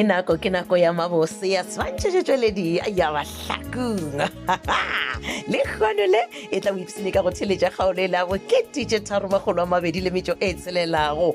ye nako ke nako ya mabose ya swantšhetšetšweledi ya bahlakung le kgono le e tla boipsene ka go theletša kgaolo e la bokete tše tharo makgolo a mabedi le metšo e tshelelago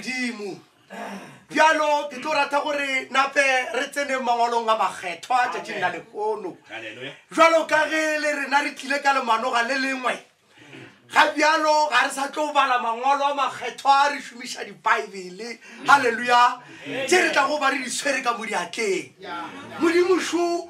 dimo bjalo ke tlo rata gore nape re tsene mangwalong a makgethwa tšatšing la lehono jalo ka ge le rena re tlile ka lemanoga le lengwe ga bjalo ga re sa tlo bala mangwalo a makgethwa re šomiša dibaebele halleluja tše re tla go ba re di tshwere ka modiatleng modimošo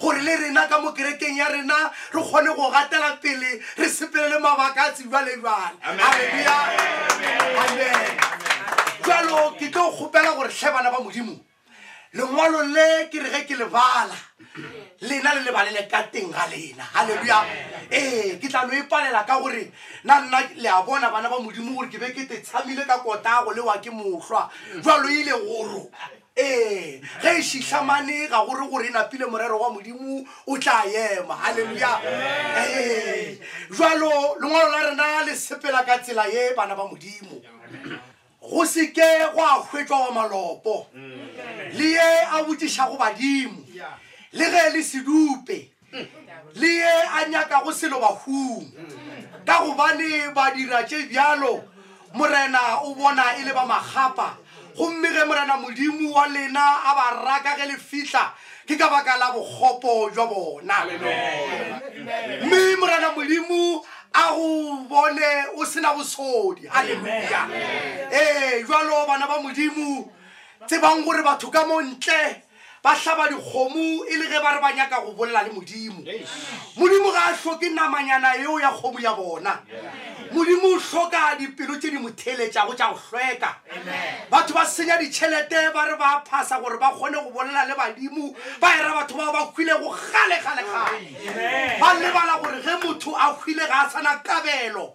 gore le rena ka mo kerekeng ya rena re kgone go gatela pele re sepele le mabaka a tsejwale jwale aleluya amen jalo ke tlo kgopela gore tlhe bana ba modimo lengwalo le ke re ge ke lebala lena le lebalele ka teng ga lena halleluya ee ke tla no e palela ka gore na nna le a bona bana ba modimo gore ke be ke te tshamile ka kotago le wa ke mohlwa jalo ile goro ee ge e šihlamane ga gore gore e napile morero wa modimo o tla ema halleluja ee jalo lengwalo la rena le sepela ka tsela ye bana ba modimo go se ke gwa hwetswa wa malopo le ye a botšišago badimo le ge le sedupe le ye a nyaka go selo bahung ka gobane ba dira tše bjalo morena o bona e le ba magapa gomme ge morena modimo wa lena a ba raka ge le fitlha ke ka baka la bokgopo jwa bona mme morena modimo a go bone o sena bosodi aleluya ee jalo bana ba modimo tsebang gore batho ka mo ntle ba hlaba dikgomo e le ge ba re ba nyaka go bolela le modimo modimo ga a hloke namanyana yeo ya kgomo ya bona modimo o hloka dipelo tse di mo theletšago tša go hlweka batho ba senya ditšhelete ba re ba phasa gore ba kgone go bolela le badimo ba era batho bao ba hwilego kgale kgale kgale ba lebala gore ge motho a hwile ga a tshwana kabelo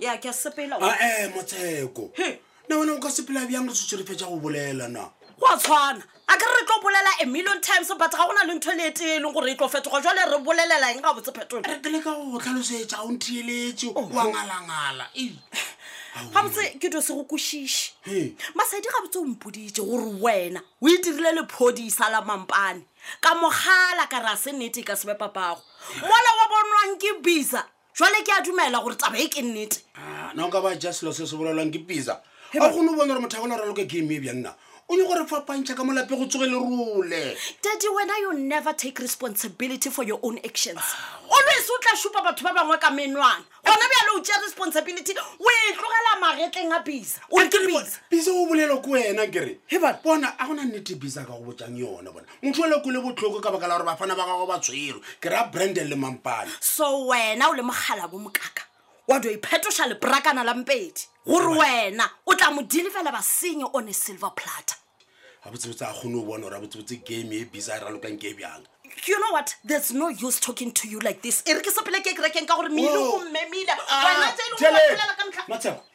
ya ke a sepela wa. ae motseko He. na wena o ka sepela bjang le setšerefetša go bolela na go a tshwana a ke re tlo bolela a million times but ga go na le ntho le e tee e leng gore e tlo fetoga jale re bolelela eng ga botse phetola re tele ka go tlhalosetša o ntheeletse Oh. wa ngalangala ee ga botse ke dilo se go kwešiše He. masedi ga botse o mpoditše gore wena o e dirile lephodisa la mampane ka mogala ka re a se nnete e ka sebe papago mola wa bonwang ke bisa jwale ke a dumela gore taba e ke nnete ah, na o ka ba ja selo se se bolelwang ke pisa a kgone o bone gore motho a gona raloke game e bja nna o nyoko re fapantšha ka molape go tsoge le role daddy wena you never take responsibility for your own actions ah, always o tla supa batho ba bangwe ka menwana gona bjale o tšea responsibility o e tlogela magetleng a bisa o re ke bisa bisa o bolelo ke wena kere bona a gona nnete bisa ka go botšang yone bona motho ko le botlhoko ka baka la gore bafana ba gago ba tshwero ke ra branden le mampane so wena o le mogala bo mokaka wa do iphetoša leprakana la mpedi gore wena o tla mo delivela basenye o ne silver platter gabotsebotse a kgone o bona gore gabotsebotse game e bisa e ralokang ke e bjang you know what there's no use talking to you like this e re ke sepele ke kerekeng ka gore mele o mmemile wena tse e leng gore ba phelela ka metlha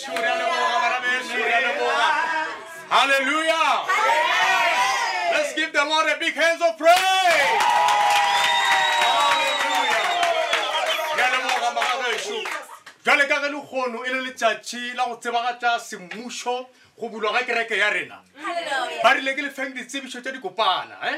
Hallelujah. Let's give the Lord a big hands of praise. Hallelujah. Ke a leboga magagešu. Jwale ka ge le kgono e le letšatši la go tsebagatša semmušo go bulwa ga kereke ya rena ba rile ke lefeng ditsebišo tša dikopana eh?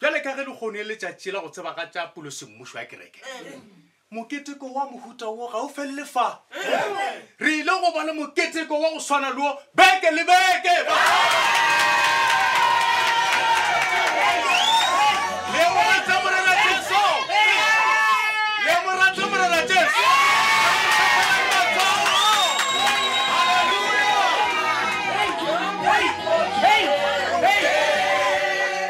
bjale ka ge le kgone letšatši la go tseba ga tša polosemmušo ya kereke moketeko wa mohuta wo ga o felele fa re ile go ba le moketeko wa go swana le wo beke le beke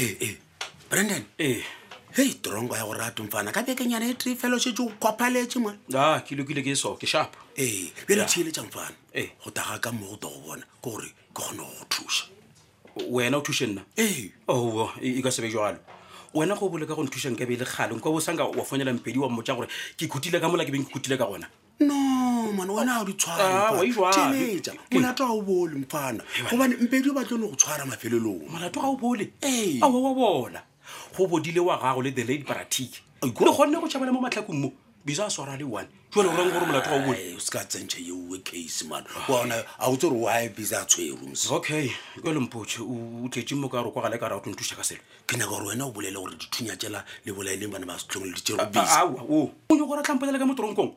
ee ee brandon ee eh. hei trongo ya go ratong fana ka bekenyana e tee fela o shetse o kwaphaletse mone a ah, ke lokile ke so ke sharp ee bjale theeletsang fana ee eh. go taga ka mo go to go bona ke gore ke kgone go thuša wena o thuše nna ee oo oh, e ka sebe jalo wena go bole ka go nthušang ka bele kgale nka bosanka wa fonela mpedi wa mmotsa gore ke khutile ka mola ke beng ke khutile ka gona no mane wena ga o di Ah, wa itšwa. tshwareeletša molato ga o bole mfana gobane mpedi o batlone go tshwara mafelelong molato ga o bole Ee. awa wa bona go bodile wa gago le the lady paratiki le kgonne go tšhabela mo matlhakong mo bisa a swara le one jale o reng gore molato ga o bole Ee, o se ka tsentšha eoe case man ona a o tse gore wa e bisa a tshwerwe mos okay ke lempotšhe o tletseng mo ka gore kwa gale ka ra o tlo nthuša ka selo ke nyaka gore wena o bolele gore dithunya tsela le bolaeleng bana ba setlong le ditserobisaoo o nyoko gore tlampolele ka mo toronkong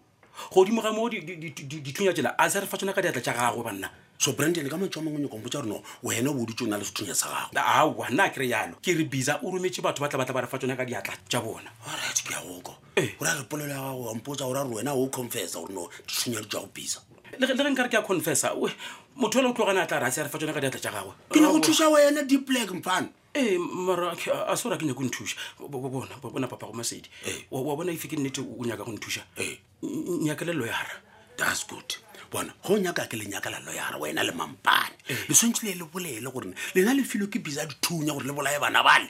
godimo ga moo dithunya tsela a se re fa tsona ka diatla tša gago banna so branden ka mantso a mangwe nyoko mpotsa reno wena o boditse o na le sethunya sa gago aowa nna kry yalo ke re bisa o rometse batho ba tla batla ba re fa tsona ka diatla tša bona orit ke yagoko eh. gore a re polelo ya gago wampotsa gore a re wena o confessa gore no dithunya di tswa go bisa le ge nka re ke a confessa motho o le o tlogane a tla re a se re fa tsona ka diatla tša gagwe ke ne go thusa wena deep black mfana ee mara a sora ke nyako nthuša bona bona papa go masedi wa bona ife ke nnete o nyaka go nthuša nyakele loyara that's good bona go nyaka ke le nyakela loyara wena le mampane le swantse le le bolele gore lena le filo ke bisa dithunya gore le bolaye bana bale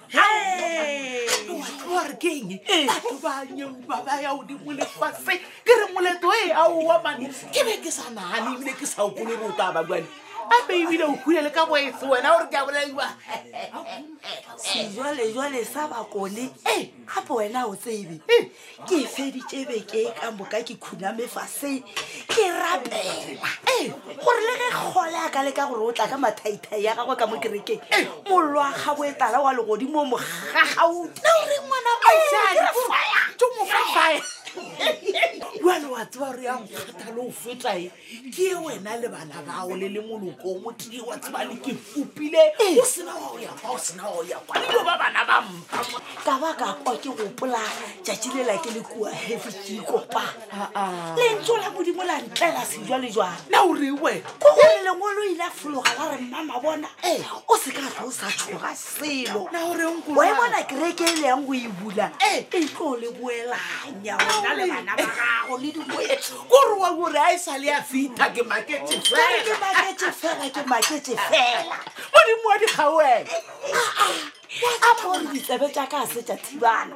keng eh. batho ba nyeu ba ba ya godimo lefase ke re moleto e aowa mane ke be ke sa nagane ebile ke sa okole re o tla ba kwane gape ebile o kule le ka boese wena gore ke a bolaiwa sejwalejwale sa bakone gape eh. wena o tsebe eh. ke feditše beke e ka moka ke khuname faseng ke rapela ee gore le ge kgole a ka leka gore o tla ka mathaithai ya gagwe ka mo kerekeng mollo a ga boetala wa legodimo mogagautla o re ngwana jale wa tseba gore ya nkgatha le o fetae ke ye wena le bana gago le le molokong o tee wa tsebane ke fopile o sena wa o ya kwa o sena wa o ya kwa lelo ba bana ba mpa ka ba ka kwa ke gopola tšatši le la ke le kua hefitse kopa lentso la modimo la ntle la sejwa le jwang na o rewe ko gore lengolo ile a fologa la re mmama bona o se ka tlo o sa tšhoga selo wa e bona kereke e le yang go e bula e tlo le boelanya ona le bana ba gago le dikoe kore wa gore a e sa le ya fita ke makete fela ke makete fela ke makete fela modimo wa dikgaoe a more ditsebe tša ka a setša thibana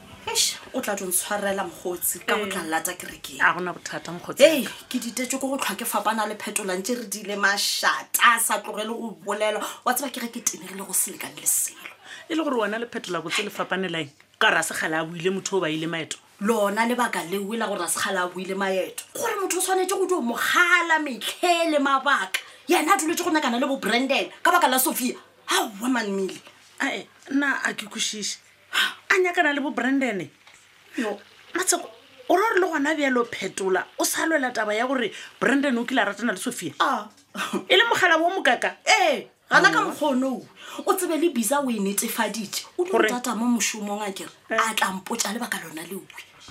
eish o tla tlo ntshwarela mokgotsi ka go tla lata kerekeng a gona bothata mokgotsi ee ke ditetswe ko go tlhwa ke fapana le phetolang tse re dile mašata a sa tlogele go bolelwa wa tseba ke ge ke tenegile go selekane le selo e le gore wena le phetola botse le fapanelaeng ka gore a se gale a buile motho o ba ile maeto lona lebaka leoe la gore a se gale a buile maeto gore motho o tshwanetse go dio mogala metlhe le mabaka yena a duletse go nakana le bo branden ka baka la sophia gaowa manmele ae nna a ke kwešiše a nyakana le bo brandon yo matseko o re gore le gona bjalo phetola o sa lwela taba ya gore brandon o kile a ratana le sophia a e le mogala bo mokaka ee gana ka mokgonoo o tsebe le bisa o e netefaditše o Gore? dutata mo mošomong a kere a tlampotsa lebaka lona leoe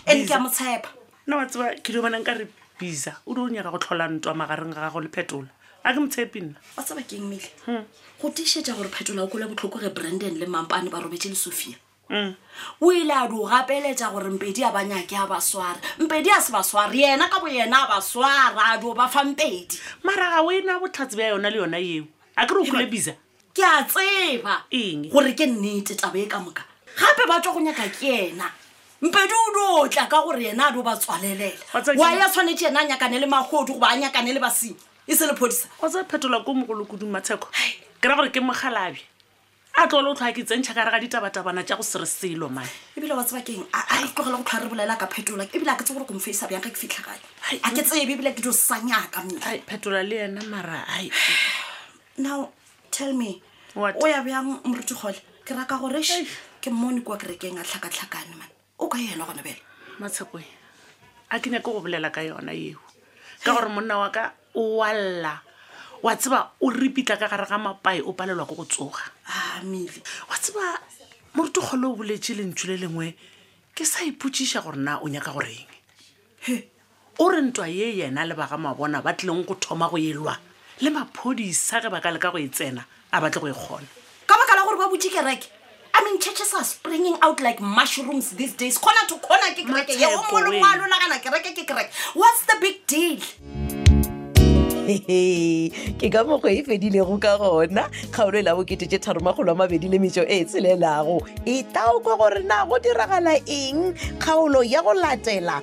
ene ke a mo tshepa nna wa tseba ke dio bonang ka re bisa o di o nyaka go tlhola ntwa magareng ga gago le phetola a ke motshepi nna wa tseba keng mele hmm. go tiišetša gore phetola o kwela botlhoko ge brandon le mampane ba robetse le sophia hmm. o ile a dio gapeletša gore mpedi a banyake a ba swara mpedi a se ba swara yena ka bo yena a ba swara a dio ba fa mpedi mara ga o e na botlhatsi bja yona le yona eo a ke re o kgole bisa ke a tseba Eng? gore ke nnete taba e ka moka gape ba tswa go nyaka ke ena mpedi o do tla ka gore yena a do ba tswalelela Wa tseba ke- wa ya tshwanetse yena a nyakane le magodu goba a nyakane le basing e se lephodisa o tsa phetola ko mogolo kodung matsheko ke ra gore ke mogalabje a tlole o tlhoa ke tsentšha ka re ga ditabatabana tša go se re selo mae ebile wa tseba keng a a itlogela go tlhwa re bolela ka phetola ebile a ke tse gore komfaisa bjang ge ke fitlha gae a ke tsebe ebile ke dio sanyaka mme ai phetola le yena mara ai now tell me What? o ya bjang moruti kgole ke raka gore sh ke mmone kua kerekeng a tlhakatlhakane mane o ka yena gone bele matshekwe a ke nyake go bolela ka yona eo ka gore monna wa ka o walla wa tseba o repitla ka gare ga mapae o palelwa ke go tsoga a mele wa tseba moruti kgole o boletse lentšu le lengwe ke sa ipotsiša gore na o nyaka goreng he o re ntwa ye yena le baga mabona ba tlileng go thoma go elwa le maphodisa ge ba ka leka go e tsena a batle go e kgona ka baka la gore ba butše kereke i mean churches are springing out like mushrooms these days corner to corner ke kereke ye o molo wa lo nagana kereke ke kereke what's the big deal ke ka mokgo e fedilego ka gona kgaolo e la bokete tše tharomagolo a mabedi le metso e tshelelago e taoko gore na go diragala eng kgaolo ya go latela